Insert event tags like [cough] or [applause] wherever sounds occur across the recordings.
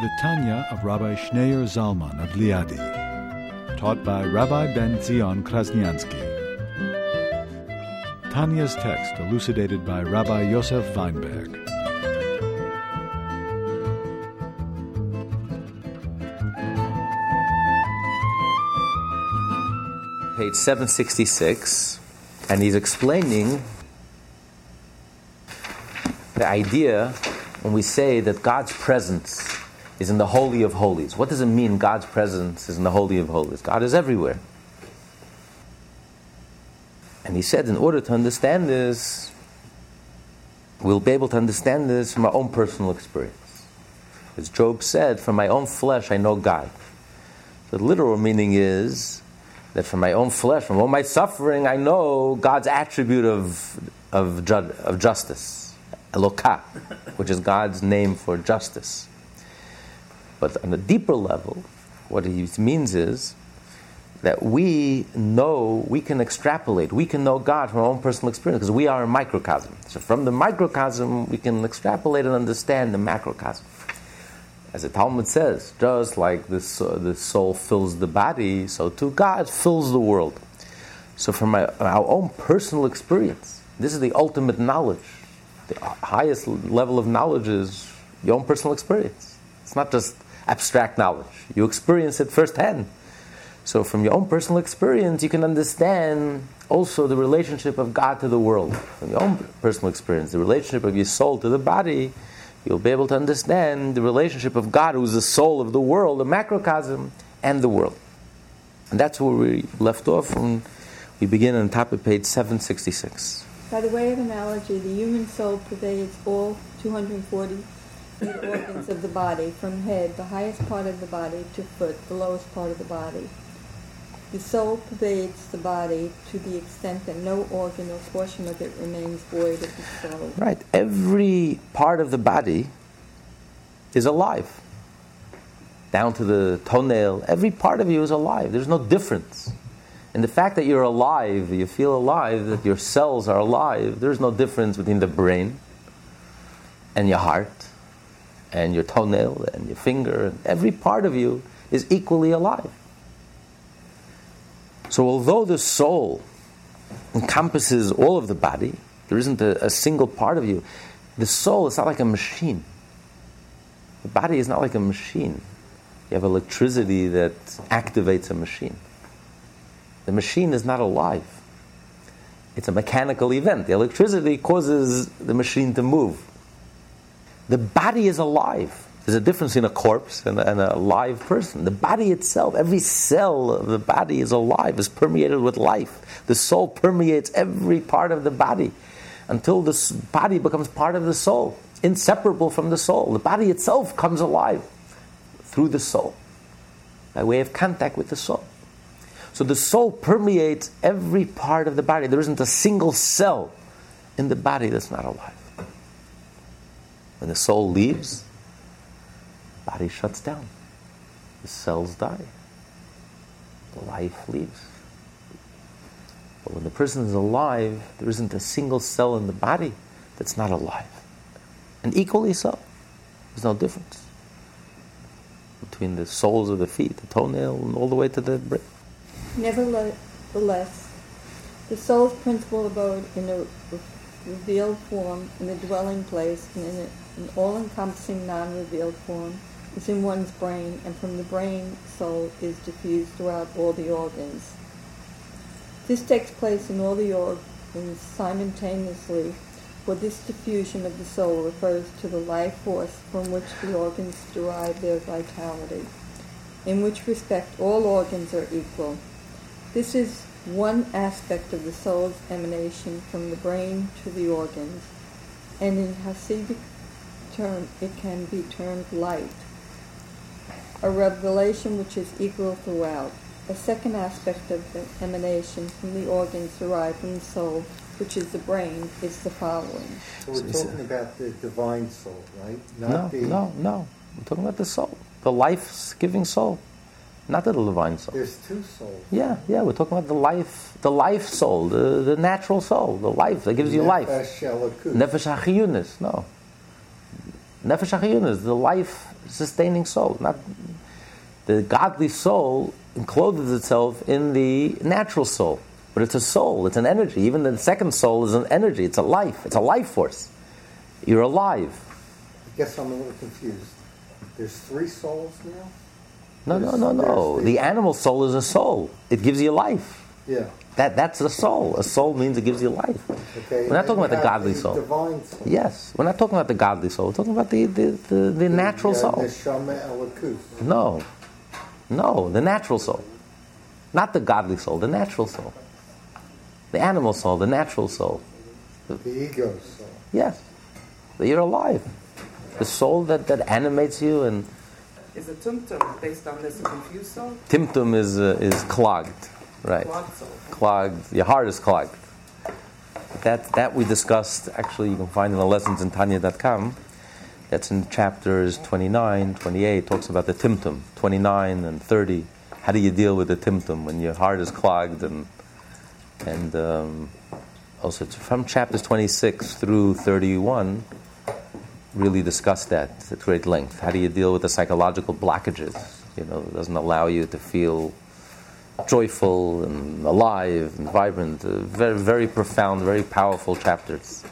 The Tanya of Rabbi Schneur Zalman of Liadi, taught by Rabbi Ben Zion Krasniansky. Tanya's text elucidated by Rabbi Yosef Weinberg. Page 766, and he's explaining the idea when we say that God's presence is in the Holy of Holies. What does it mean God's presence is in the Holy of Holies? God is everywhere. And he said, in order to understand this, we'll be able to understand this from our own personal experience. As Job said, from my own flesh I know God. The literal meaning is that from my own flesh, from all my suffering, I know God's attribute of, of, of justice, Elokah, which is God's name for justice. But on a deeper level, what he means is that we know, we can extrapolate, we can know God from our own personal experience because we are a microcosm. So from the microcosm, we can extrapolate and understand the macrocosm. As the Talmud says, just like this, uh, the soul fills the body, so too God fills the world. So from our, our own personal experience, this is the ultimate knowledge. The highest level of knowledge is your own personal experience. It's not just abstract knowledge. You experience it firsthand. So, from your own personal experience, you can understand also the relationship of God to the world. From your own personal experience, the relationship of your soul to the body, you'll be able to understand the relationship of God, who is the soul of the world, the macrocosm, and the world. And that's where we left off when we begin on top of page 766. By the way of analogy, the human soul pervades all 240 organs of the body, from head, the highest part of the body, to foot, the lowest part of the body. The soul pervades the body to the extent that no organ or portion of it remains void of the soul. Right. Every part of the body is alive. Down to the toenail, every part of you is alive. There's no difference. And the fact that you're alive, you feel alive, that your cells are alive, there's no difference between the brain and your heart and your toenail and your finger. And every part of you is equally alive. So, although the soul encompasses all of the body, there isn't a, a, single part of you. The soul is not like a machine. The body is not like a machine. You have electricity that activates a machine. The machine is not alive. It's a mechanical event. The electricity causes the machine to move. The body is alive. There's a difference in a corpse and a, and a, live person. The body itself, every cell of the body is alive, is permeated with life. The soul permeates every part of the body until the body becomes part of the soul, inseparable from the soul. The body itself comes alive through the soul by way of contact with the soul. So the soul permeates every part of the body. There isn't a single cell in the body that's not alive. When the soul leaves, the body shuts down. The cells die. The life leaves. But when the person is alive, there isn't a single cell in the body that's not alive. And equally so. There's no difference between the soles of the feet, the toenail, and all the way to the brain. Nevertheless, the soul's principal abode in the revealed form, in the dwelling place, and in the an all-encompassing non-revealed form is in one's brain, and from the brain, soul is diffused throughout all the organs. This takes place in all the organs simultaneously, for this diffusion of the soul refers to the life force from which the organs derive their vitality, in which respect all organs are equal. This is one aspect of the soul's emanation from the brain to the organs, and in Hasidic term, it can be termed light. a revelation which is equal throughout. A second aspect of the emanation from the organs derived from the soul, which is the brain, is the following. So we're talking about the divine soul, right? Not No, the, no, no. We're talking about the soul, the life-giving soul, not the divine soul. There's two souls. Yeah, yeah. We're talking about the life, the life soul, the, the natural soul, the life that gives you life. Nefesh Elokut. No. Nefesh hachiyunis, the life-sustaining soul, not the godly soul encloses itself in the natural soul, but it's a soul, it's an energy. Even the second soul is an energy. It's a life. It's a life force. You're alive. I guess I'm a little confused. There's three souls now? No, no, There's- no, no. there's The the- animal soul is a soul. It gives you life. Yeah. That, that's a soul. A soul means it gives you life. Okay. We're not talking about the godly the soul. Divine soul. Yes, we're not talking about the godly soul. We're talking about the, the, the, the natural The, uh, soul. Neshama No, no, the natural soul. Not the godly soul, the natural soul. The animal soul, the natural soul. The ego soul. Yes, that you're alive. The soul that, that animates you and Is a tumtum based on this confused soul? timtum is, uh, is clogged, right? Soul. clogged, your heart is clogged. That, that we discussed, actually, you can find in the lessons in Tanya.com. That's in chapters 29, 28, talks about the timtum, 29 and 30. How do you deal with the timtum when your heart is clogged? And, and um, also, it's from chapters 26 through 31, really discuss that at great length. How do you deal with the psychological blockages? You know, it doesn't allow you to feel joyful and alive and vibrant. Uh, very, very profound, very powerful chapters.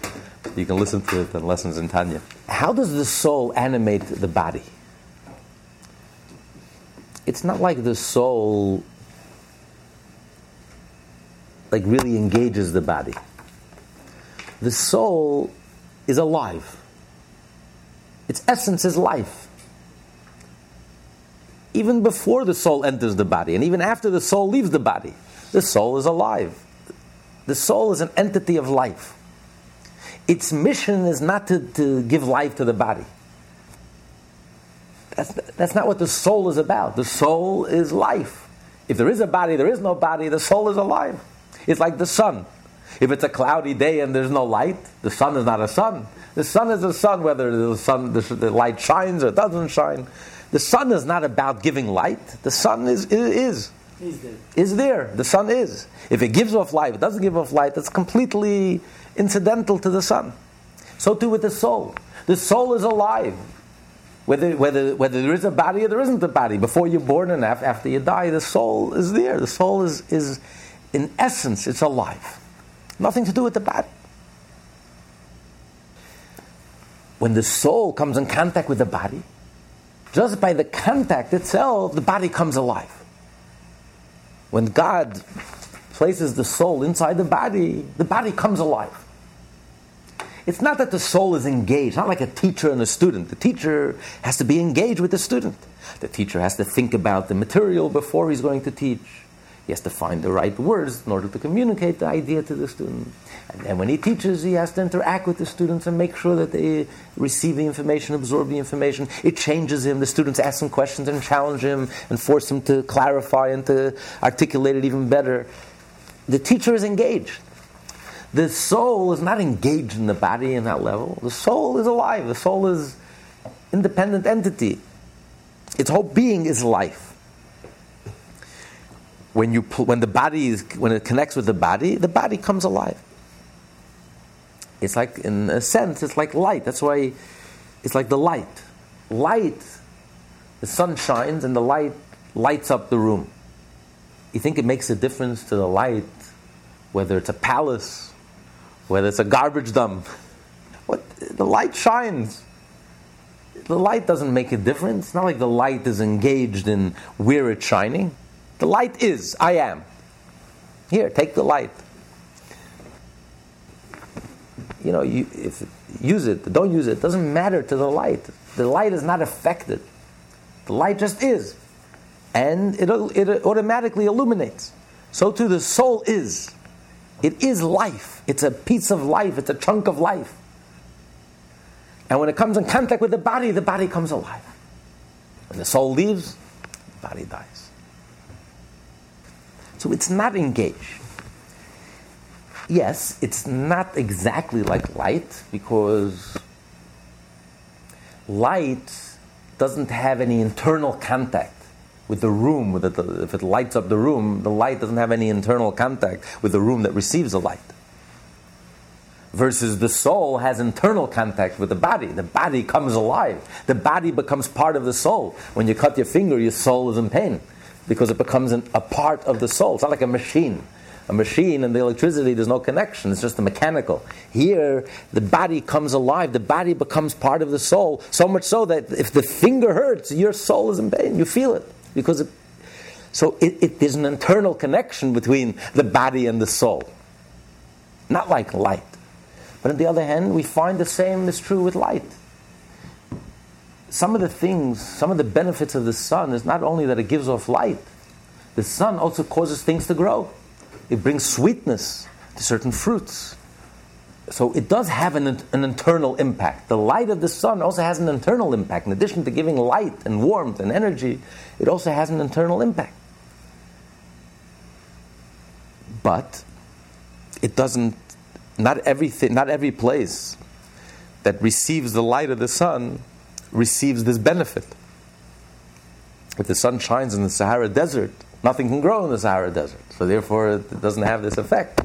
You can listen to it in Lessons in Tanya. How does the soul animate the body? It's not like the soul like really engages the body. The soul is alive. Its essence is life even before the soul enters the body, and even after the soul leaves the body, the soul is alive. The soul is an entity of life. Its mission is not to, to give life to the body. That's, that's not what the soul is about. The soul is life. If there is a body, there is no body, the soul is alive. It's like the sun. If it's a cloudy day and there's no light, the sun is not a sun. The sun is a sun, whether the sun the, the light shines or doesn't shine. The sun is not about giving light. The sun is is is there. The sun is. If it gives off light, it doesn't give off light. That's completely incidental to the sun. So too with the soul. The soul is alive. Whether, whether, whether there is a body or there isn't a body, before you're born and after you die, the soul is there. The soul is, is, in essence, it's alive. Nothing to do with the body. When the soul comes in contact with the body, just by the contact itself, the body comes alive. When God places the soul inside the body, the body comes alive. It's not that the soul is engaged, not like a teacher and a student. The teacher has to be engaged with the student. The teacher has to think about the material before he's going to teach. He has to find the right words in order to communicate the idea to the student. And when he teaches, he has to interact with the students and make sure that they receive the information, absorb the information. It changes him. The students ask him questions and challenge him and force him to clarify and to articulate it even better. The teacher is engaged. The soul is not engaged in the body in that level. The soul is alive. The soul is independent entity. Its whole being is life when you when the body is when it connects with the body, the body comes alive. It's like in a sense, it's like light. That's why it's like the light. Light, the sun shines and the light lights up the room. You think it makes a difference to the light, whether it's a palace, whether it's a garbage dump. What the light shines. The light doesn't make a difference. It's not like the light is engaged in where it's shining. The light is, I am. Here, take the light. You know, you, if use it, don't use it, doesn't matter to the light. The light is not affected. The light just is. And it, it automatically illuminates. So too the soul is. It is life. It's a piece of life. It's a chunk of life. And when it comes in contact with the body, the body comes alive. When the soul leaves, the body dies. So it's not engaged. Yes, it's not exactly like light because light doesn't have any internal contact with the room. With if it lights up the room, the light doesn't have any internal contact with the room that receives the light. Versus the soul has internal contact with the body. The body comes alive. The body becomes part of the soul. When you cut your finger, your soul is in pain because it becomes an, a part of the soul. It's not like a machine. A machine and the electricity, there's no connection. It's just a mechanical. Here, the body comes alive. The body becomes part of the soul. So much so that if the finger hurts, your soul is in pain. You feel it because it, so it, it, there's an internal connection between the body and the soul. Not like light. But on the other hand, we find the same is true with light. Some of the things, some of the benefits of the sun is not only that it gives off light, the sun also causes things to grow. It brings sweetness to certain fruits. So it does have an, an internal impact. The light of the sun also has an internal impact. In addition to giving light and warmth and energy, it also has an internal impact. But it doesn't, not everything, not every place that receives the light of the sun receives this benefit. If the sun shines in the Sahara Desert, nothing can grow in the Sahara Desert. So therefore, it doesn't have this effect.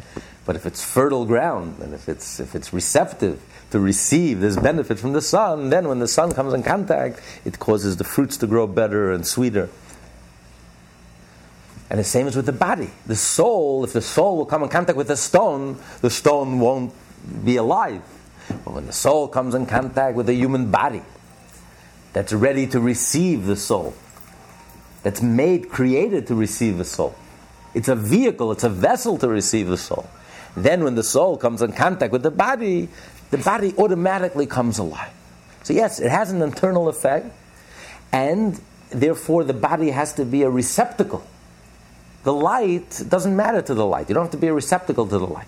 But if it's fertile ground and if it's, if it's receptive to receive this benefit from the sun, then when the sun comes in contact, it causes the fruits to grow better and sweeter. And the same is with the body. The soul, if the soul will come in contact with the stone, the stone won't be alive. But when the soul comes in contact with the human body that's ready to receive the soul, that's made, created to receive the soul, it's a vehicle, it's a vessel to receive the soul. Then, when the soul comes in contact with the body, the body automatically comes alive. So, yes, it has an internal effect, and therefore the body has to be a receptacle. The light doesn't matter to the light. You don't have to be a receptacle to the light.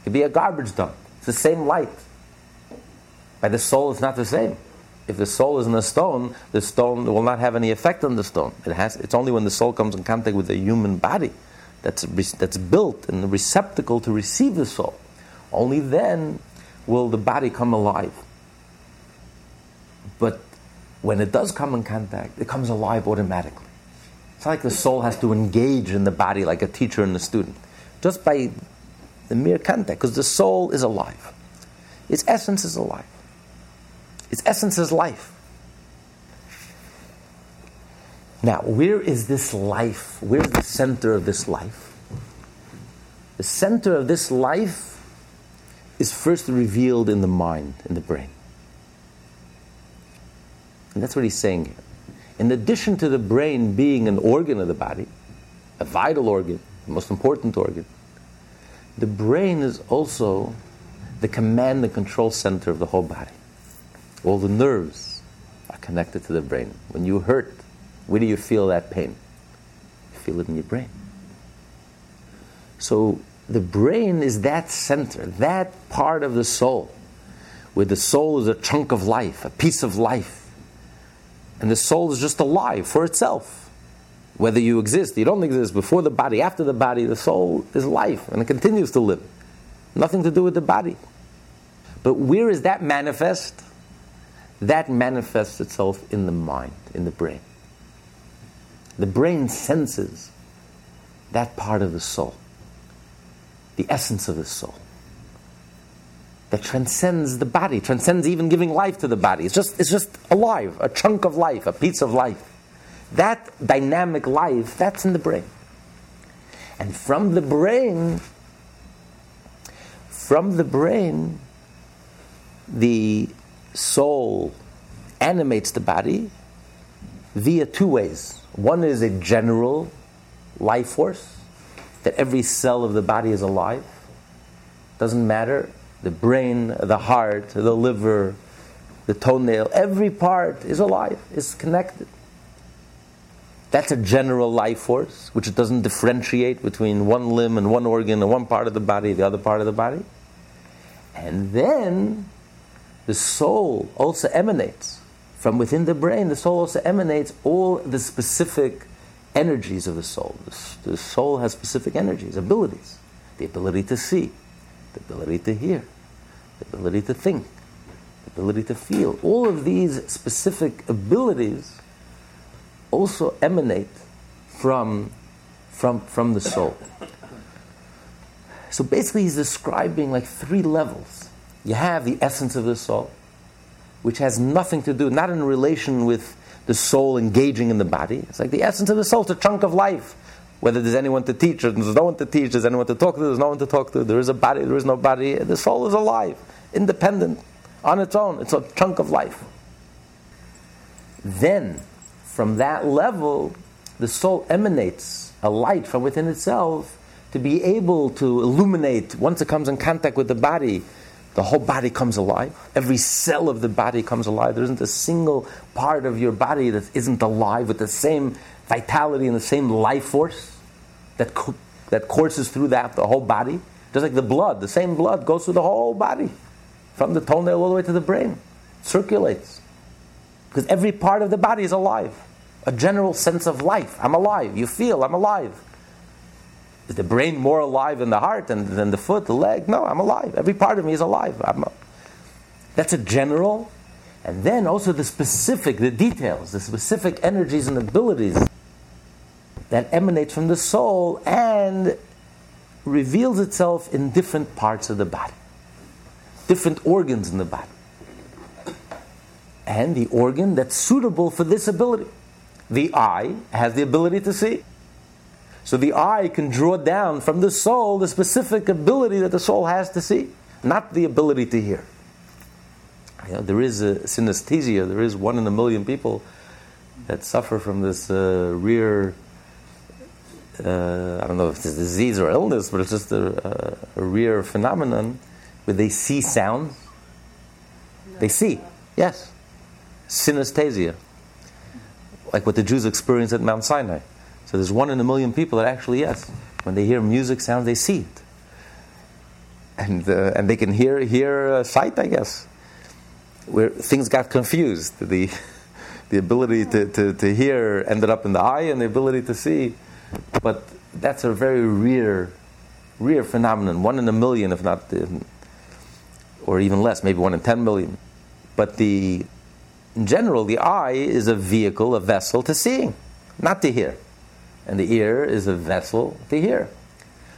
It could be a garbage dump. It's the same light. By the soul, it's not the same. If the soul is in a stone, the stone will not have any effect on the stone. It has, it's only when the soul comes in contact with the human body that's, that's built and the receptacle to receive the soul. Only then will the body come alive. But when it does come in contact, it comes alive automatically. It's like the soul has to engage in the body like a teacher and a student, just by the mere contact, because the soul is alive. Its essence is alive. Its essence is life. Now, where is this life? Where's the center of this life? The center of this life is first revealed in the mind, in the brain. And that's what he's saying here. In addition to the brain being an organ of the body, a vital organ, the most important organ, the brain is also the command and control center of the whole body. All the nerves are connected to the brain. When you hurt, where do you feel that pain? You feel it in your brain. So the brain is that center, that part of the soul, where the soul is a chunk of life, a piece of life. And the soul is just alive for itself. Whether you exist, you don't exist, before the body, after the body, the soul is life and it continues to live. Nothing to do with the body. But where is that manifest? That manifests itself in the mind, in the brain. The brain senses that part of the soul, the essence of the soul, that transcends the body, transcends even giving life to the body. It's just, it's just alive, a chunk of life, a piece of life. That dynamic life, that's in the brain. And from the brain, from the brain, the soul animates the body via two ways. One is a general life force, that every cell of the body is alive. Doesn't matter. The brain, the heart, the liver, the toenail, every part is alive, is connected. That's a general life force, which doesn't differentiate between one limb and one organ and one part of the body, the other part of the body. And then the soul also emanates from within the brain, the soul also emanates all the specific energies of the soul. The, the soul has specific energies, abilities. The ability to see, the ability to hear, the ability to think, the ability to feel. All of these specific abilities also emanate from, from, from the soul. So basically, he's describing like three levels. You have the essence of the soul, which has nothing to do, not in relation with the soul engaging in the body. It's like the essence of the soul, it's a chunk of life. Whether there's anyone to teach or there's no one to teach, there's anyone to talk to, there's no one to talk to, there is a body, there is no body. The soul is alive, independent, on its own. It's a chunk of life. Then, from that level, the soul emanates a light from within itself to be able to illuminate, once it comes in contact with the body, the whole body comes alive. Every cell of the body comes alive. There isn't a single part of your body that isn't alive with the same vitality and the same life force that, co- that courses through that, the whole body. Just like the blood, the same blood goes through the whole body, from the toenail all the way to the brain. Circulates. Because every part of the body is alive. A general sense of life. I'm alive. You feel I'm alive. Is the brain more alive than the heart than, than the foot, the leg? No, I'm alive. Every part of me is alive. That's a general. And then also the specific, the details, the specific energies and abilities that emanate from the soul and reveals itself in different parts of the body, different organs in the body. And the organ that's suitable for this ability. The eye has the ability to see. So the eye can draw down from the soul the specific ability that the soul has to see, not the ability to hear. You know, there is a synesthesia, there is one in a million people that suffer from this uh, rear, uh, I don't know if it's a disease or illness, but it's just a, a, rear phenomenon where they see sounds. They see, yes. Synesthesia. Like what the Jews experience at Mount Sinai. So there's one in a million people that actually, yes, when they hear music sounds, they see it. And, uh, and they can hear, hear sight, I guess. Where things got confused. The, the ability to, to, to hear ended up in the eye and the ability to see. But that's a very rare, rare phenomenon. One in a million, if not, or even less, maybe one in ten million. But the, in general, the eye is a vehicle, a vessel to seeing, not to hear and the ear is a vessel to hear.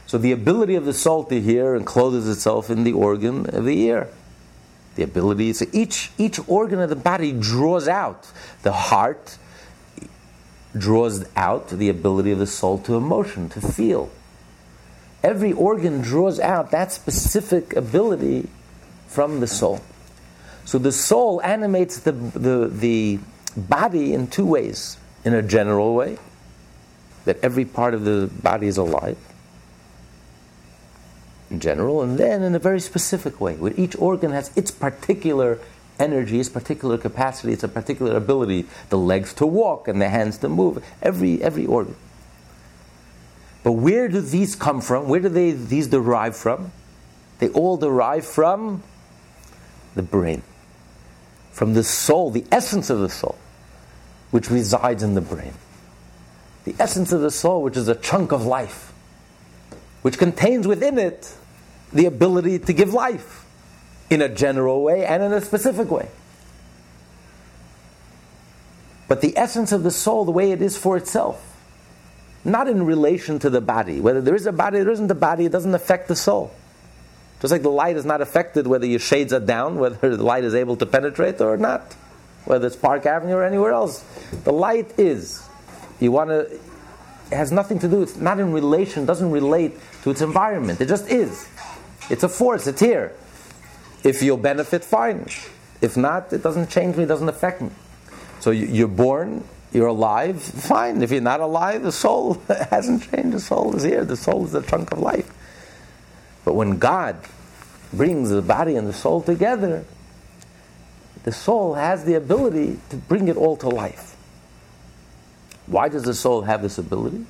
So the ability of the soul to hear encloses itself in the organ of the ear. The ability, so each, each organ of the body draws out. The heart draws out the ability of the soul to emotion, to feel. Every organ draws out that specific ability from the soul. So the soul animates the, the, the body in two ways in a general way, that every part of the body is alive in general, and then in a very specific way, where each organ has its particular energy, its particular capacity, its a particular ability, the legs to walk and the hands to move, every, every organ. But where do these come from? Where do they, these derive from? They all derive from the brain, from the soul, the essence of the soul, which resides in the brain the essence of the soul, which is a chunk of life, which contains within it the ability to give life in a general way and in a specific way. But the essence of the soul, the way it is for itself, not in relation to the body. Whether there is a body, there isn't a body, it doesn't affect the soul. Just like the light is not affected whether your shades are down, [laughs] whether the light is able to penetrate or not, whether it's Park Avenue or anywhere else. The light is. You want to, it has nothing to do, it's not in relation, doesn't relate to its environment. It just is. It's a force, it's here. If you'll benefit, fine. If not, it doesn't change me, it doesn't affect me. So you're born, you're alive, fine. If you're not alive, the soul [laughs] hasn't changed. The soul is here. The soul is the trunk of life. But when God brings the body and the soul together, the soul has the ability to bring it all to life. Why does the soul have this ability?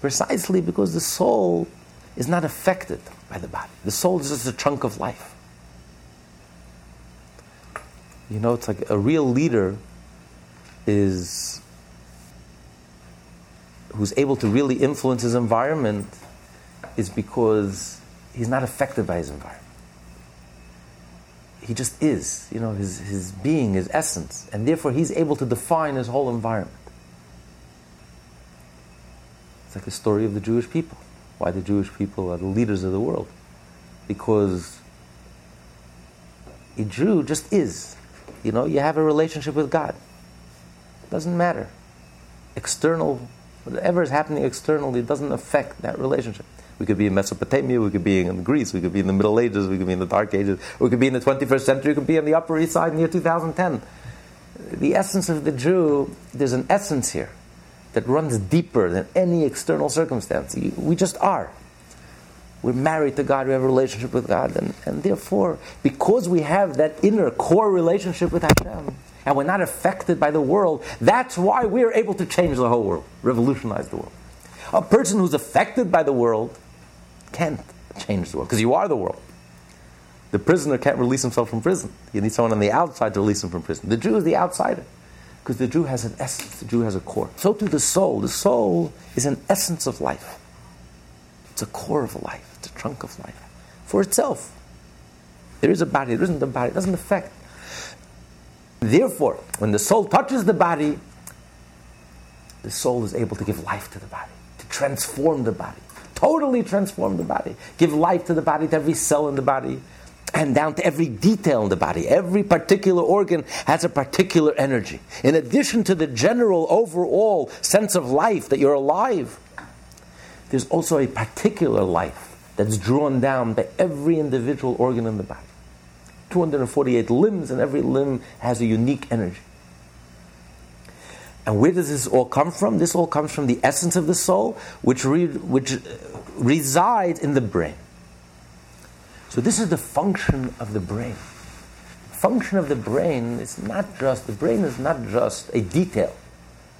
Precisely because the soul is not affected by the body. The soul is just a chunk of life. You know, it's like a real leader is who's able to really influence his environment is because he's not affected by his environment. He just is, you know, his, his being, his essence, and therefore he's able to define his whole environment. Like the story of the Jewish people. Why the Jewish people are the leaders of the world. Because a Jew just is. You know, you have a relationship with God. Doesn't matter. External, whatever is happening externally doesn't affect that relationship. We could be in Mesopotamia, we could be in Greece, we could be in the Middle Ages, we could be in the Dark Ages, we could be in the 21st century, we could be on the Upper East Side in the year 2010. The essence of the Jew, there's an essence here that runs deeper than any external circumstance. We just are. We're married to God, we have a relationship with God, and, and therefore, because we have that inner core relationship with Hashem, and we're not affected by the world, that's why we're able to change the whole world, revolutionize the world. A person who's affected by the world can't change the world, because you are the world. The prisoner can't release himself from prison. You need someone on the outside to release him from prison. The Jew is the outsider, because the Jew has an essence, the Jew has a core. So too the soul. The soul is an essence of life. It's a core of life, it's a trunk of life for itself. There is a body, there isn't a body, it doesn't affect. Therefore, when the soul touches the body, the soul is able to give life to the body, to transform the body, totally transform the body, give life to the body, to every cell in the body, and down to every detail in the body. Every particular organ has a particular energy. In addition to the general overall sense of life that you're alive, there's also a particular life that's drawn down by every individual organ in the body. 248 limbs, and every limb has a unique energy. And where does this all come from? This all comes from the essence of the soul, which, re- which uh, resides in the brain. So, this is the function of the brain. Function of the brain is not just, the brain is not just a detail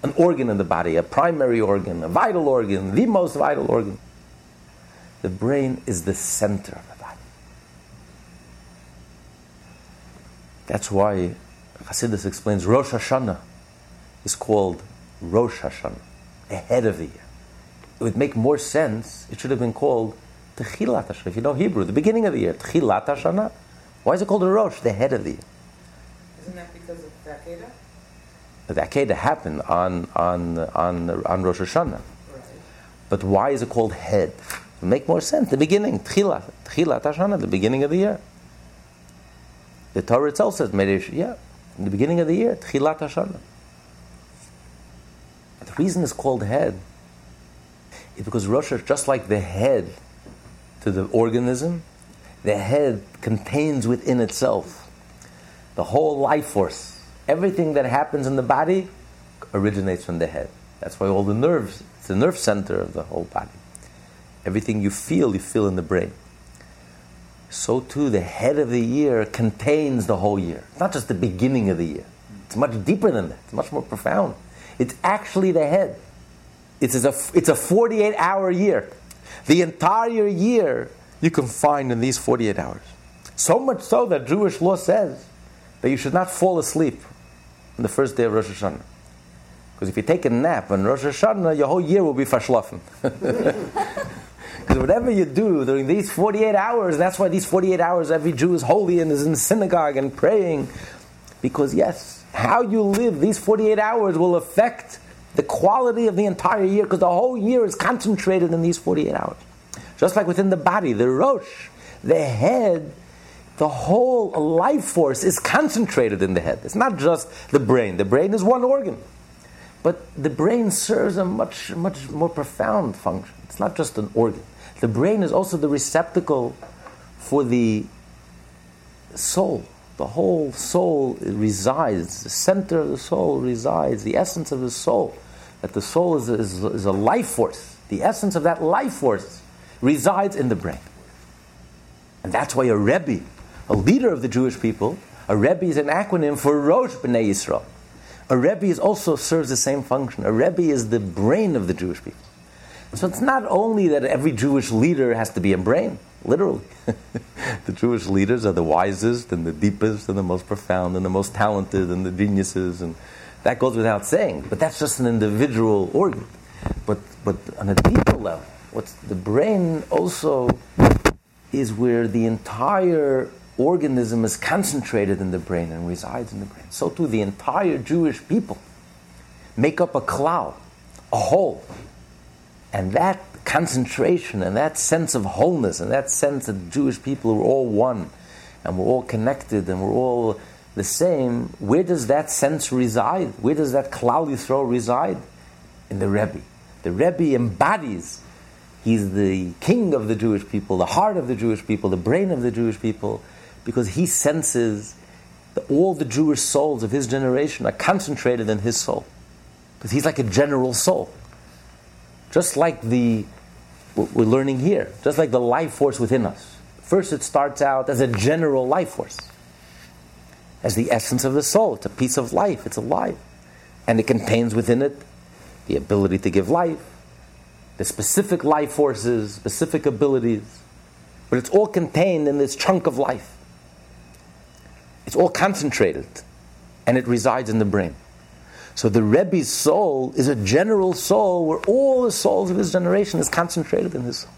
an organ in the body, a primary organ, a vital organ, the most vital organ. The brain is the center of the body. That's why Hasidus explains Rosh Hashanah is called Rosh Hashanah, the head of the year. It would make more sense, it should have been called Techilat Hashanah. If you know Hebrew, the beginning of the year, Techilat Hashanah. Why is it called a Rosh, the head of the year? Isn't that because of the Akedah? the Akedah happened on, on, on, on Rosh Hashanah. Right. But why is it called head? It make more sense. The beginning, Tchilat, Tchilat Hashanah, the beginning of the year. The Torah itself says, Meresh, yeah, in the beginning of the year, Tchilat Hashanah. The reason it's called head is because Rosh is just like the head to the organism, the head contains within itself the whole life force everything that happens in the body originates from the head. That's why all the nerves, it's the nerve center of the whole body. Everything you feel, you feel in the brain. So too, the head of the year contains the whole year. It's not just the beginning of the year. It's much deeper than that. It's much more profound. It's actually the head. It's a, it's a 48 hour year. The entire year you can find in these 48 hours. So much so that Jewish law says that you should not fall asleep on the first day of Rosh Hashanah. Because if you take a nap on Rosh Hashanah, your whole year will be fashlafen. [laughs] Because whatever you do during these 48 hours, that's why these 48 hours every Jew is holy and is in the synagogue and praying. Because, yes, how you live these 48 hours will affect the quality of the entire year because the whole year is concentrated in these 48 hours. Just like within the body, the Rosh, the head, the whole life force is concentrated in the head. It's not just the brain. The brain is one organ. But the brain serves a much, much more profound function. It's not just an organ. The brain is also the receptacle for the soul. The whole soul resides, the center of the soul resides, the essence of the soul. That the soul is, is, is a life force. The essence of that life force resides in the brain. And that's why a Rebbe a leader of the Jewish people. A Rebbe is an acronym for Rosh B'nai Yisrael. A Rebbe is also serves the same function. A Rebbe is the brain of the Jewish people. So it's not only that every Jewish leader has to be a brain, literally. [laughs] the Jewish leaders are the wisest and the deepest and the most profound and the most talented and the geniuses and That goes without saying. But that's just an individual organ. But, but on a deeper level, what's the brain also is where the entire organism is concentrated in the brain and resides in the brain. So too, the entire Jewish people make up a klal, a whole. And that concentration and that sense of wholeness and that sense that Jewish people are all one and we're all connected and we're all the same, where does that sense reside? Where does that Klal Yisrael reside? In the Rebbe. The Rebbe embodies, he's the king of the Jewish people, the heart of the Jewish people, the brain of the Jewish people, because he senses that all the Jewish souls of his generation are concentrated in his soul. Because he's like a general soul. Just like the, what we're learning here, just like the life force within us. First, it starts out as a general life force as the essence of the soul. It's a piece of life, it's alive. And it contains within it the ability to give life, the specific life forces, specific abilities. But it's all contained in this chunk of life. It's all concentrated, and it resides in the brain. So the Rebbe's soul is a general soul where all the souls of his generation is concentrated in his soul.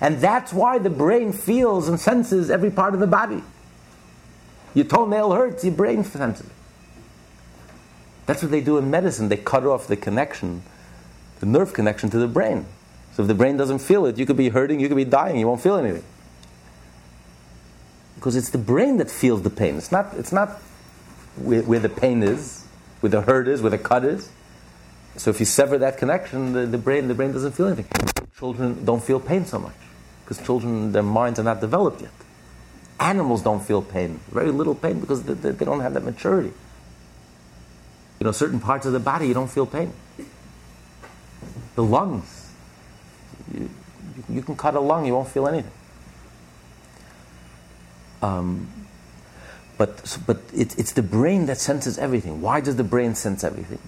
And that's why the brain feels and senses every part of the body. Your toenail hurts, your brain senses it. That's what they do in medicine. They cut off the connection, the nerve connection to the brain. So if the brain doesn't feel it, you could be hurting, you could be dying, you won't feel anything. Because it's the brain that feels the pain. It's not, it's not where, where the pain is, where the hurt is, where the cut is. So if you sever that connection, the, the brain the brain doesn't feel anything. Children don't feel pain so much because children their minds are not developed yet. Animals don't feel pain, very little pain because they, they don't have that maturity. You know, certain parts of the body you don't feel pain. The lungs, you, you can cut a lung, you won't feel anything. Um, but but it, it's the brain that senses everything. Why does the brain sense everything?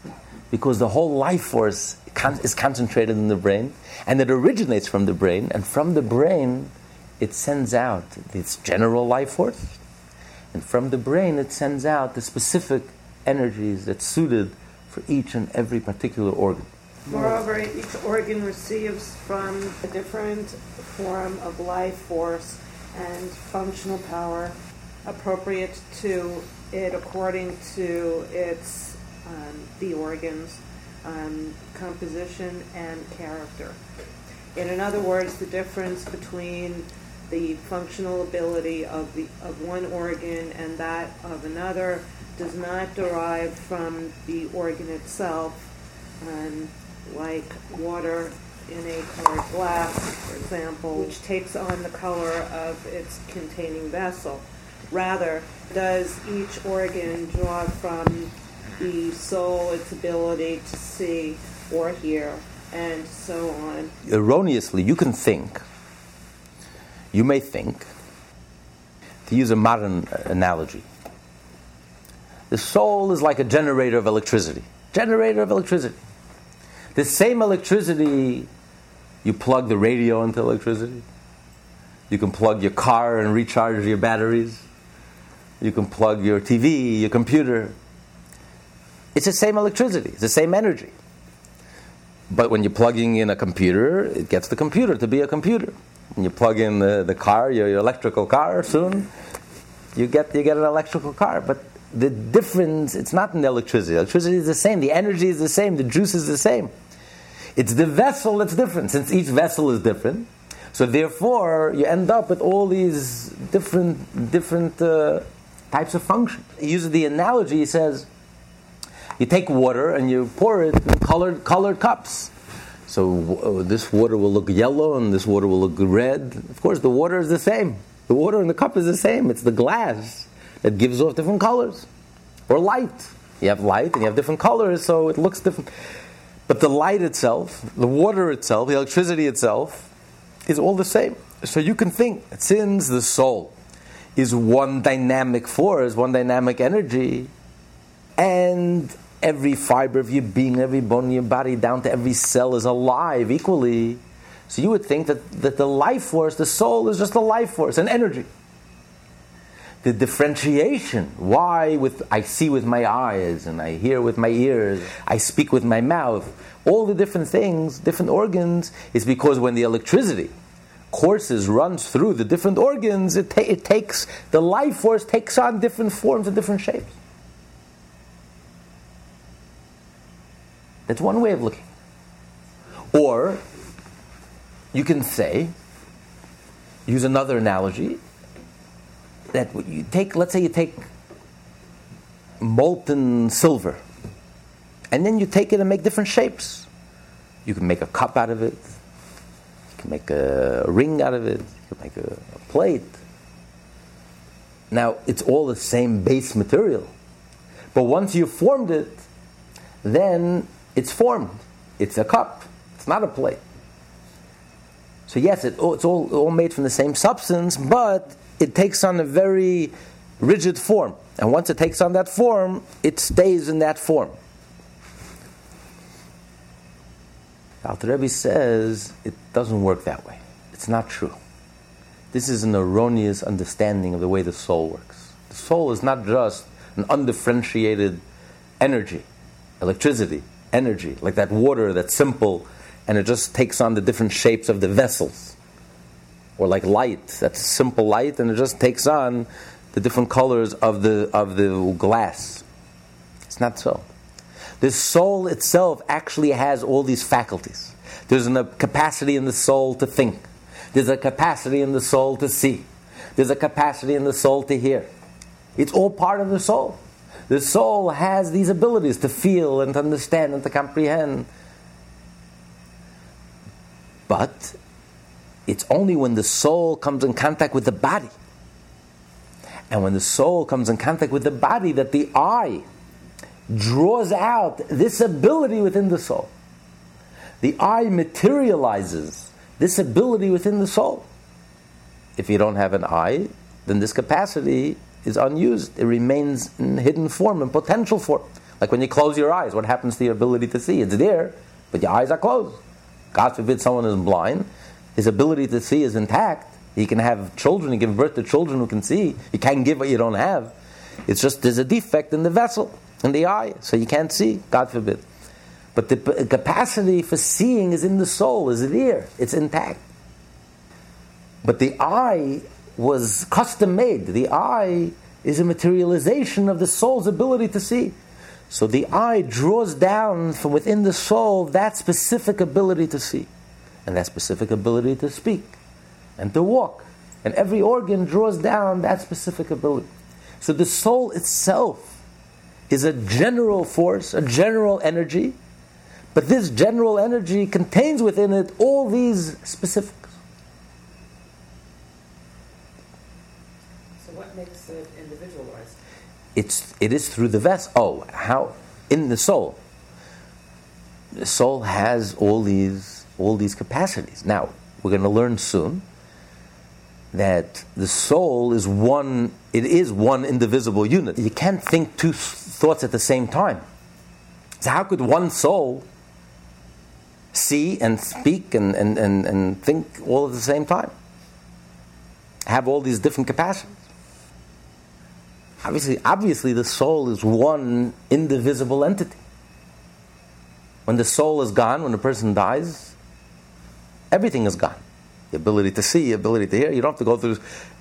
Because the whole life force is concentrated in the brain, and it originates from the brain, and from the brain it sends out its general life force, and from the brain it sends out the specific energies that's suited for each and every particular organ. Moreover, each organ receives from a different form of life force and functional power appropriate to it according to its um, the organ's um, composition and character. And in other words, the difference between the functional ability of, the, of one organ and that of another does not derive from the organ itself, um, like water in a colored glass, for example, which takes on the color of its containing vessel. Rather, does each organ draw from the soul its ability to see or hear, and so on. Erroneously, you can think you may think, to use a modern uh, analogy, the soul is like a generator of electricity. Generator of electricity. The same electricity, you plug the radio into electricity. You can plug your car and recharge your batteries. You can plug your TV, your computer. It's the same electricity, it's the same energy. But when you're plugging in a computer, it gets the computer to be a computer. You plug in the, the car, your, your electrical car, soon you get, you get an electrical car. But the difference, it's not in the electricity. Electricity is the same, the energy is the same, the juice is the same. It's the vessel that's different, since each vessel is different. So therefore, you end up with all these different, different uh, types of functions. He uses the analogy, he says, you take water and you pour it in colored, colored cups. So uh, this water will look yellow and this water will look red. Of course, the water is the same. The water in the cup is the same. It's the glass that gives off different colors. Or light. You have light and you have different colors, so it looks different. But the light itself, the water itself, the electricity itself, is all the same. So you can think, since the soul is one dynamic force, one dynamic energy, and every fiber of your being, every bone in your body, down to every cell is alive equally. So you would think that, that the life force, the soul, is just a life force, an energy. the differentiation. Why with I see with my eyes and I hear with my ears, I speak with my mouth. All the different things, different organs, is because when the electricity courses runs through the different organs, it, ta- it takes the life force takes on different forms and different shapes. That's one way of looking. Or you can say, use another analogy, that you take, let's say you take molten silver, and then you take it and make different shapes. You can make a cup out of it, you can make a ring out of it, you can make a, a plate. Now, it's all the same base material. But once you've formed it, then it's formed. It's a cup. It's not a plate. So yes, it, oh, it's all, all made from the same substance, but it takes on a very rigid form. And once it takes on that form, it stays in that form. Alter Rebbe says it doesn't work that way. It's not true. This is an erroneous understanding of the way the soul works. The soul is not just an undifferentiated energy, electricity, energy, like that water that's simple and it just takes on the different shapes of the vessels. Or like light, that's simple light and it just takes on the different colors of the, of the glass. It's not so. The soul itself actually has all these faculties. There's a capacity in the soul to think. There's a capacity in the soul to see. There's a capacity in the soul to hear. It's all part of the soul. The soul has these abilities to feel and to understand and to comprehend. But it's only when the soul comes in contact with the body. And when the soul comes in contact with the body that the eye draws out this ability within the soul. The eye materializes this ability within the soul. If you don't have an eye, then this capacity is unused. It remains in hidden form, and potential form. Like when you close your eyes, what happens to your ability to see? It's there, but your eyes are closed. God forbid someone is blind, his ability to see is intact. He can have children, he can give birth to children who can see. You can't give what you don't have. It's just there's a defect in the vessel, in the eye, so you can't see, God forbid. But the capacity for seeing is in the soul, is there, it's intact. But the eye was custom made. The eye is a materialization of the soul's ability to see. So the eye draws down from within the soul that specific ability to see, and that specific ability to speak, and to walk. And every organ draws down that specific ability. So the soul itself is a general force, a general energy, but this general energy contains within it all these specifics. So what makes it individualized? It's it is through the vessel. Oh, how in the soul. The soul has all these all these capacities. Now we're going to learn soon that the soul is one. It is one indivisible unit. You can't think two thoughts at the same time. So how could one soul see and speak and, and, and, and think all at the same time? Have all these different capacities. Obviously, obviously, the soul is one indivisible entity. When the soul is gone, when a person dies, everything is gone. The ability to see, the ability to hear. You don't have to go through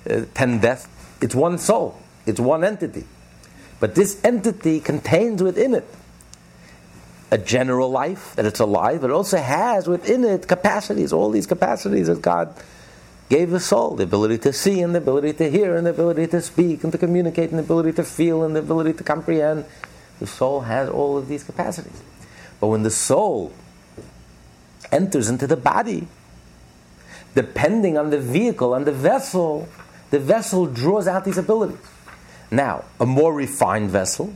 uh, ten deaths. It's one soul. It's one entity. But this entity contains within it a general life, that it's alive, but it also has within it capacities, all these capacities that God gave the soul the ability to see, and the ability to hear, and the ability to speak, and to communicate, and the ability to feel, and the ability to comprehend. The soul has all of these capacities. But when the soul enters into the body, depending on the vehicle, on the vessel, the vessel draws out these abilities. Now, a more refined vessel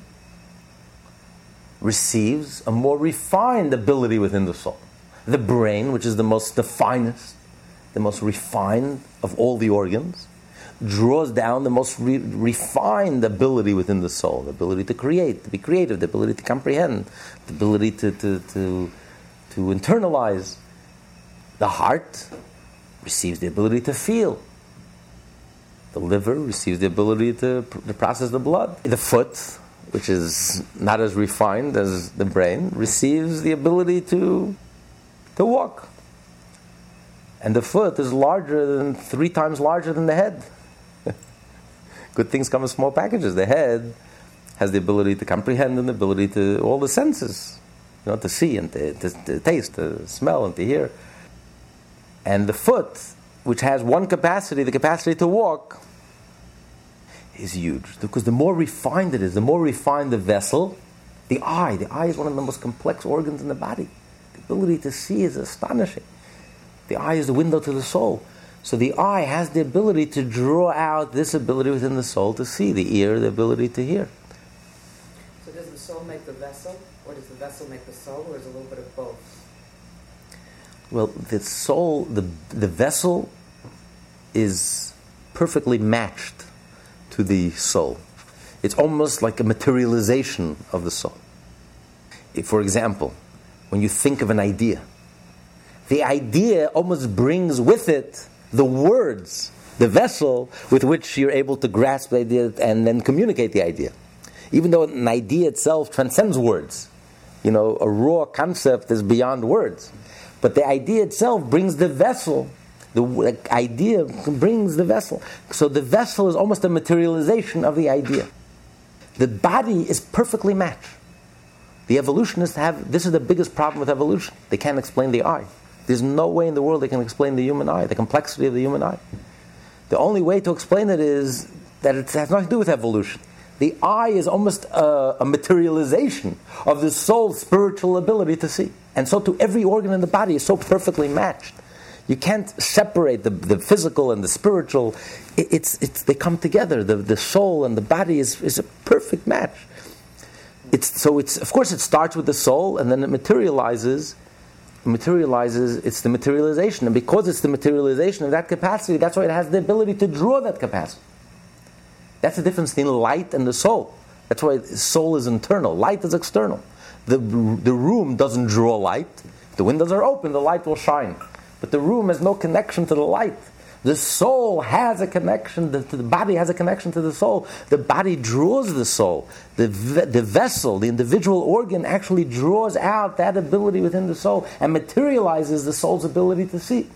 receives a more refined ability within the soul. The brain, which is the most, the finest, the most refined of all the organs, draws down the most re- refined ability within the soul the ability to create, to be creative, the ability to comprehend, the ability to, to, to, to internalize. The heart receives the ability to feel. The liver receives the ability to, to process the blood. The foot, which is not as refined as the brain, receives the ability to, to walk. And the foot is larger than three times larger than the head. [laughs] Good things come in small packages. The head has the ability to comprehend and the ability to all the senses, you know, to see and to, to, to taste, to smell and to hear. And the foot, which has one capacity, the capacity to walk, is huge. Because the more refined it is, the more refined the vessel, the eye, the eye is one of the most complex organs in the body. The ability to see is astonishing. The eye is the window to the soul. So the eye has the ability to draw out this ability within the soul to see, the ear, the ability to hear. So does the soul make the vessel, or does the vessel make the soul, or is it a little bit of both? Well, the soul, the, the vessel is perfectly matched to the soul. It's almost like a materialization of the soul. If, for example, when you think of an idea, the idea almost brings with it the words, the vessel with which you're able to grasp the idea and then communicate the idea. Even though an idea itself transcends words. You know, a raw concept is beyond words. But the idea itself brings the vessel. The idea brings the vessel. So the vessel is almost a materialization of the idea. The body is perfectly matched. The evolutionists have this is the biggest problem with evolution. They can't explain the eye. There's no way in the world they can explain the human eye, the complexity of the human eye. The only way to explain it is that it has nothing to do with evolution. The eye is almost a, a, materialization of the soul's spiritual ability to see. And so, to every organ in the body is so perfectly matched. You can't separate the, the physical and the spiritual. It, it's, it's, they come together. The, the soul and the body is, is a perfect match. It's, so, it's, of course, it starts with the soul and then it materializes materializes, it's the materialization. And because it's the materialization of that capacity, that's why it has the ability to draw that capacity. That's the difference between light and the soul. That's why soul is internal, light is external. The, the room doesn't draw light. The windows are open, the light will shine. But the room has no connection to the light. The soul has a connection, the, the body has a connection to the soul. The body draws the soul. The, the vessel, the individual organ, actually draws out that ability within the soul and materializes the soul's ability to see.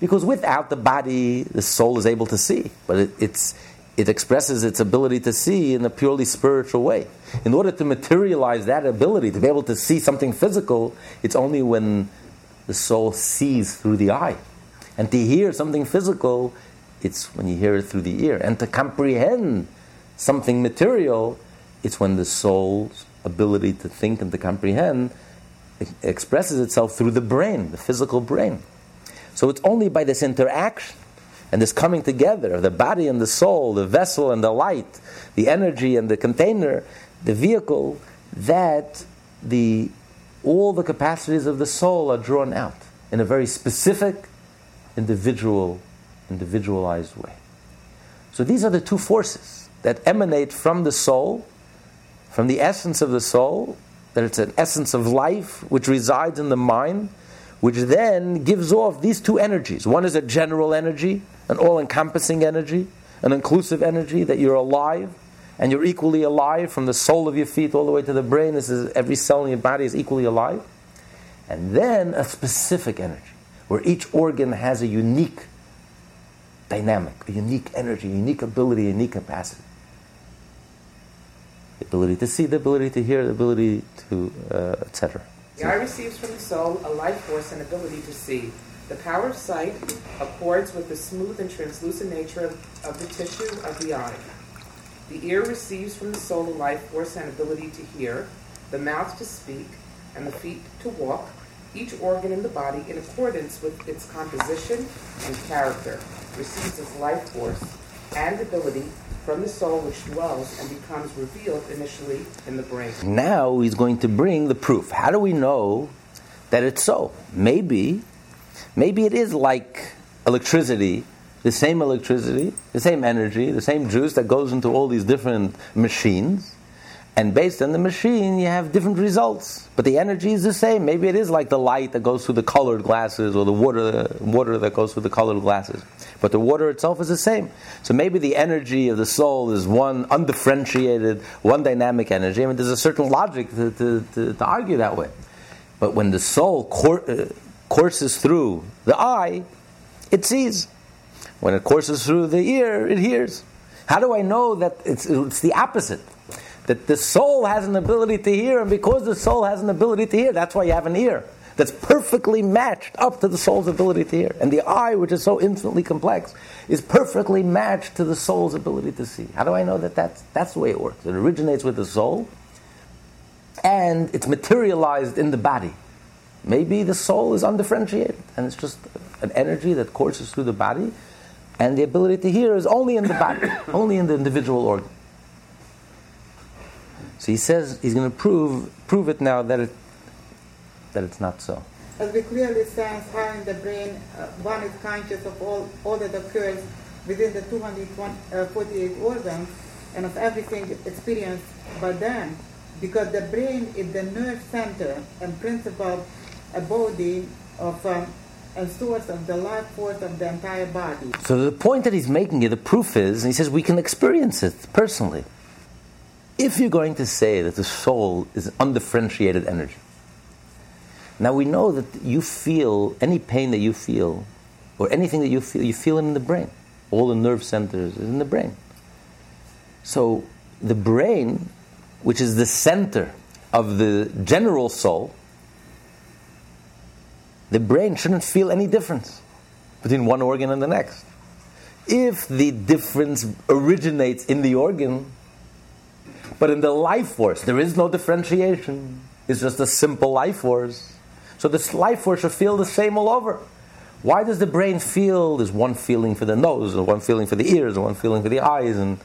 Because without the body, the soul is able to see, but it, it's, it expresses its ability to see in a purely spiritual way. In order to materialize that ability, to be able to see something physical, it's only when the soul sees through the eye. And to hear something physical, it's when you hear it through the ear. And to comprehend something material, it's when the soul's ability to think and to comprehend expresses itself through the brain, the physical brain. So it's only by this interaction and this coming together of the body and the soul, the vessel and the light, the energy and the container, the vehicle, that the, all the capacities of the soul are drawn out in a very specific individual, individualized way. So these are the two forces that emanate from the soul, from the essence of the soul, that it's an essence of life which resides in the mind, which then gives off these two energies. One is a general energy, an all encompassing energy, an inclusive energy that you're alive and you're equally alive from the sole of your feet all the way to the brain. This is every cell in your body is equally alive. And then a specific energy where each organ has a unique dynamic, a unique energy, unique ability, unique capacity. The ability to see, the ability to hear, the ability to, uh, etc. The eye receives from the soul a life force and ability to see. The power of sight accords with the smooth and translucent nature of, of the tissue of the eye. The ear receives from the soul a life force and ability to hear, the mouth to speak, and the feet to walk, each organ in the body, in accordance with its composition and character, receives its life force and ability from the soul which dwells and becomes revealed initially in the brain. Now he's going to bring the proof. How do we know that it's so? Maybe, maybe it is like electricity, the same electricity, the same energy, the same juice that goes into all these different machines And based on the machine, you have different results. But the energy is the same. Maybe it is like the light that goes through the colored glasses or the water, water that goes through the colored glasses. But the water itself is the same. So maybe the energy of the soul is one undifferentiated, one dynamic energy. I mean, there's a certain logic to, to, to, to argue that way. But when the soul cour- uh, courses through the eye, it sees. When it courses through the ear, it hears. How do I know that it's, it's the opposite? That the soul has an ability to hear, and because the soul has an ability to hear, that's why you have an ear that's perfectly matched up to the soul's ability to hear. And the eye, which is so infinitely complex, is perfectly matched to the soul's ability to see. How do I know that that's, that's the way it works? It originates with the soul, and it's materialized in the body. Maybe the soul is undifferentiated, and it's just an energy that courses through the body, and the ability to hear is only in the body, [coughs] only in the individual organ. So he says he's going to prove prove it now that it that it's not so. As we clearly sense how in the brain uh, one is conscious of all, all that occurs within the 248 uh, organs and of everything experienced by them, because the brain is the nerve center and principal body of um, a source of the life force of the entire body. So the point that he's making here, the proof is, he says we can experience it personally if you're going to say that the soul is undifferentiated energy, now we know that you feel any pain that you feel, or anything that you feel, you feel it in the brain. All the nerve centers is in the brain. So the brain, which is the center of the general soul, the brain shouldn't feel any difference between one organ and the next. If the difference originates in the organ, but in the life force, there is no differentiation. It's just a simple life force. So this life force should feel the same all over. Why does the brain feel? There's one feeling for the nose, and one feeling for the ears, and one feeling for the eyes, and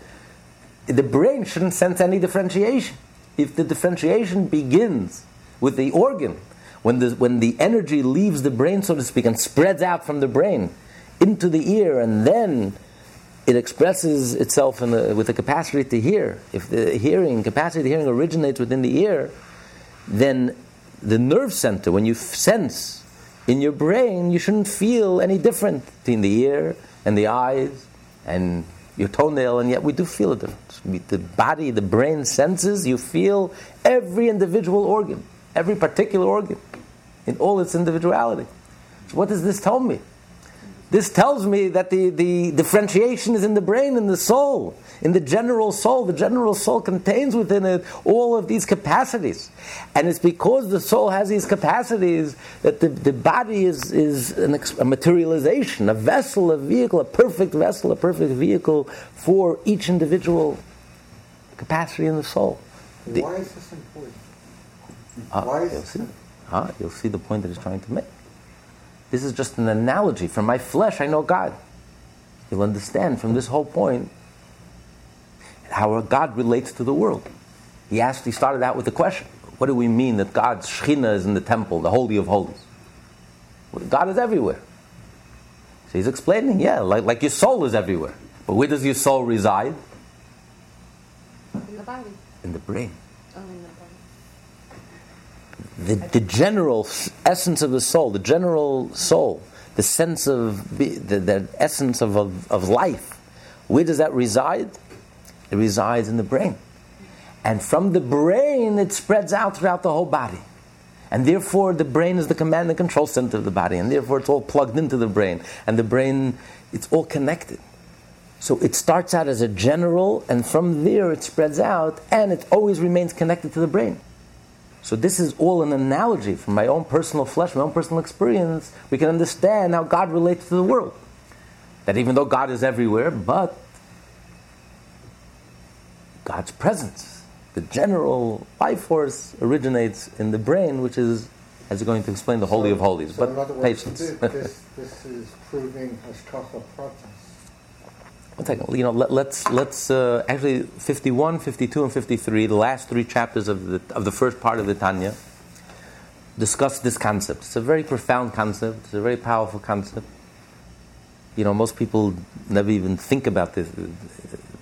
the brain shouldn't sense any differentiation. If the differentiation begins with the organ, when the, when the energy leaves the brain, so to speak, and spreads out from the brain into the ear, and then it expresses itself a, with the capacity to hear. If the hearing, capacity to hearing originates within the ear, then the nerve center, when you sense in your brain, you shouldn't feel any different between the ear and the eyes and your toenail, and yet we do feel a difference. The body, the brain senses, you feel every individual organ, every particular organ, in all its individuality. So, what does this tell me? This tells me that the, the differentiation is in the brain, in the soul, in the general soul. The general soul contains within it all of these capacities. And it's because the soul has these capacities that the, the body is, is an, a materialization, a vessel, a vehicle, a perfect vessel, a perfect vehicle for each individual capacity in the soul. Why is this important? Uh, Why is you'll see. Uh, you'll see the point that he's trying to make. This is just an analogy. From my flesh, I know God. You'll understand from this whole point how God relates to the world. He asked, he started out with the question What do we mean that God's Shekhinah is in the temple, the Holy of Holies? Well, God is everywhere. So he's explaining, yeah, like, like your soul is everywhere. But where does your soul reside? In the body. In the brain. Oh, in the body. The, the general essence of the soul, the general soul, the sense of the, the essence of, of, of life, where does that reside? It resides in the brain. And from the brain, it spreads out throughout the whole body. And therefore, the brain is the command and control center of the body. And therefore, it's all plugged into the brain. And the brain, it's all connected. So it starts out as a general, and from there, it spreads out, and it always remains connected to the brain. So this is all an analogy from my own personal flesh, my own personal experience. We can understand how God relates to the world. That even though God is everywhere, but God's presence, the general life force originates in the brain, which is, as you're going to explain, the Holy So- of Holies. so in other but words, patience. This, this, [laughs] is proving Hashkacha. One second. You know, let, let's let's uh, actually 51, 52, and 53, the last three chapters of the of the first part of the Tanya, discuss this concept. It's a very profound concept. It's a very powerful concept. You know, most people never even think about this.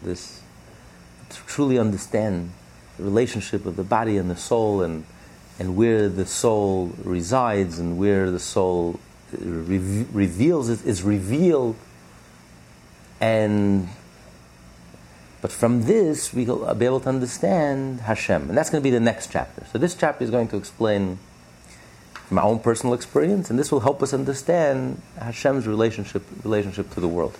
This to truly understand the relationship of the body and the soul and, and where the soul resides and where the soul re- reveals is revealed and but from this we will be able to understand Hashem and that's going to be the next chapter so this chapter is going to explain my own personal experience and this will help us understand Hashem's relationship relationship to the world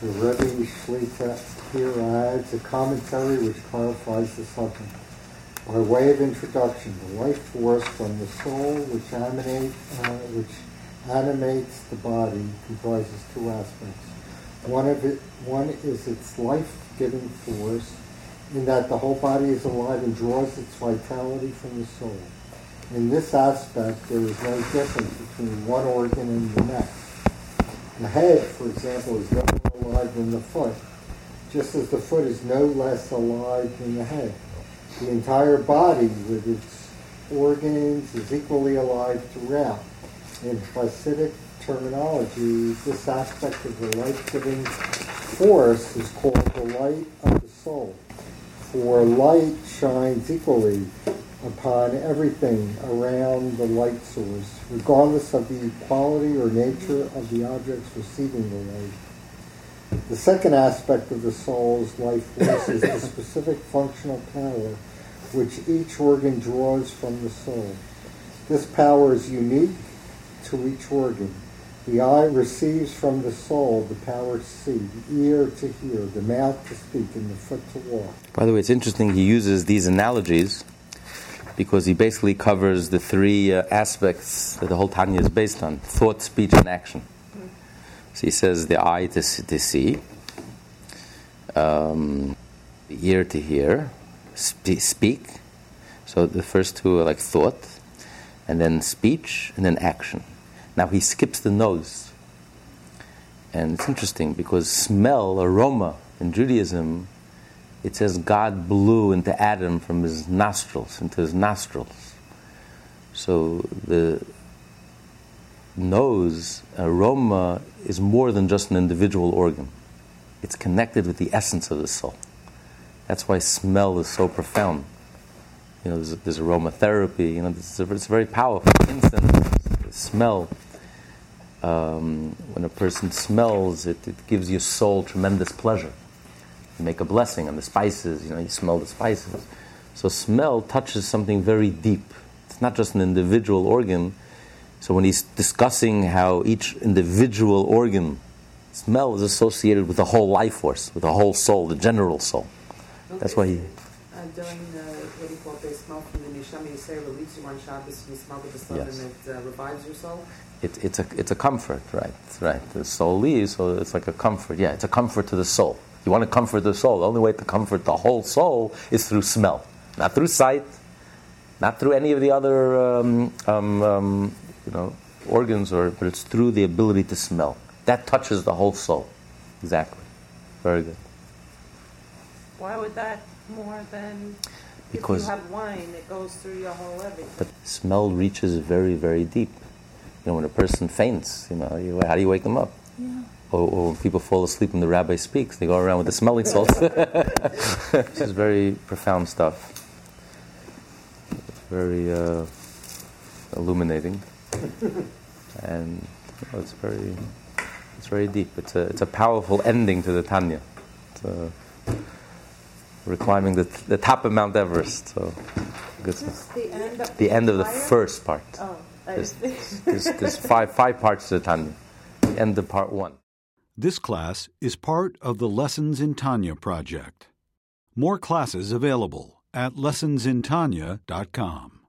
the Rebbe Shlita here adds a commentary which clarifies the subject. By way of introduction, the life force from the soul which, animate, uh, which animates the body comprises two aspects. One of it, one is its life-giving force, in that the whole body is alive and draws its vitality from the soul. In this aspect, there is no difference between one organ and the next. The head, for example, is no more alive than the foot, just as the foot is no less alive than the head. The entire body, with its organs, is equally alive throughout. In Hasidic terminology, this aspect of the life-giving force is called the light of the soul. For light shines equally upon everything around the light source, regardless of the quality or nature of the objects receiving the light. The second aspect of the soul's life force is the specific functional power which each organ draws from the soul. This power is unique to each organ. The eye receives from the soul the power to see, the ear to hear, the mouth to speak, and the foot to walk. By the way, it's interesting he uses these analogies because he basically covers the three uh, aspects that the whole Tanya is based on thought, speech, and action. So he says the eye to, to see, um, the ear to hear, spe- speak. So the first two are like thought, and then speech, and then action. Now he skips the nose. And it's interesting because smell, aroma, in Judaism, it says God blew into Adam from his nostrils, into his nostrils. So the nose, aroma, is more than just an individual organ. It's connected with the essence of the soul. That's why smell is so profound. You know, there's, there's aromatherapy. You know, it's, very powerful. Instant smell. Um, when a person smells, it, it gives your soul tremendous pleasure you make a blessing on the spices, you know, you smell the spices. So smell touches something very deep. It's not just an individual organ. So when he's discussing how each individual organ, smell is associated with the whole life force, with the whole soul, the general soul. That's why he. Uh, during the, what do you call it, they smell from the Neshama, you say relieves you on you smell with the sun Yes. it uh, revives your soul? It, it's a it's a comfort, right? Right. The soul leaves, so it's like a comfort. Yeah, it's a comfort to the soul. You want to comfort the soul. The only way to comfort the whole soul is through smell, not through sight, not through any of the other um, um, um, you know organs, or but it's through the ability to smell. That touches the whole soul. Exactly. Very good. Why would that more than Because- if you have wine, it goes through your whole everything? But smell reaches very, very deep. You know, when a person faints, you know, you, how do you wake them up? Or, or when people fall asleep and the rabbi speaks, they go around with the smelling salts. [laughs] this is very profound stuff. Very uh, illuminating, and you know, it's very, it's very deep. It's a, it's a powerful ending to the Tanya. It's, we're climbing the, the top of Mount Everest. So, good stuff the end of the end of the fire? first part. Oh, I There's, there's, there's five, five parts to the Tanya. The end of part one. This class is part of the Lessons in Tanya project. More classes available at lessonsintanya.com.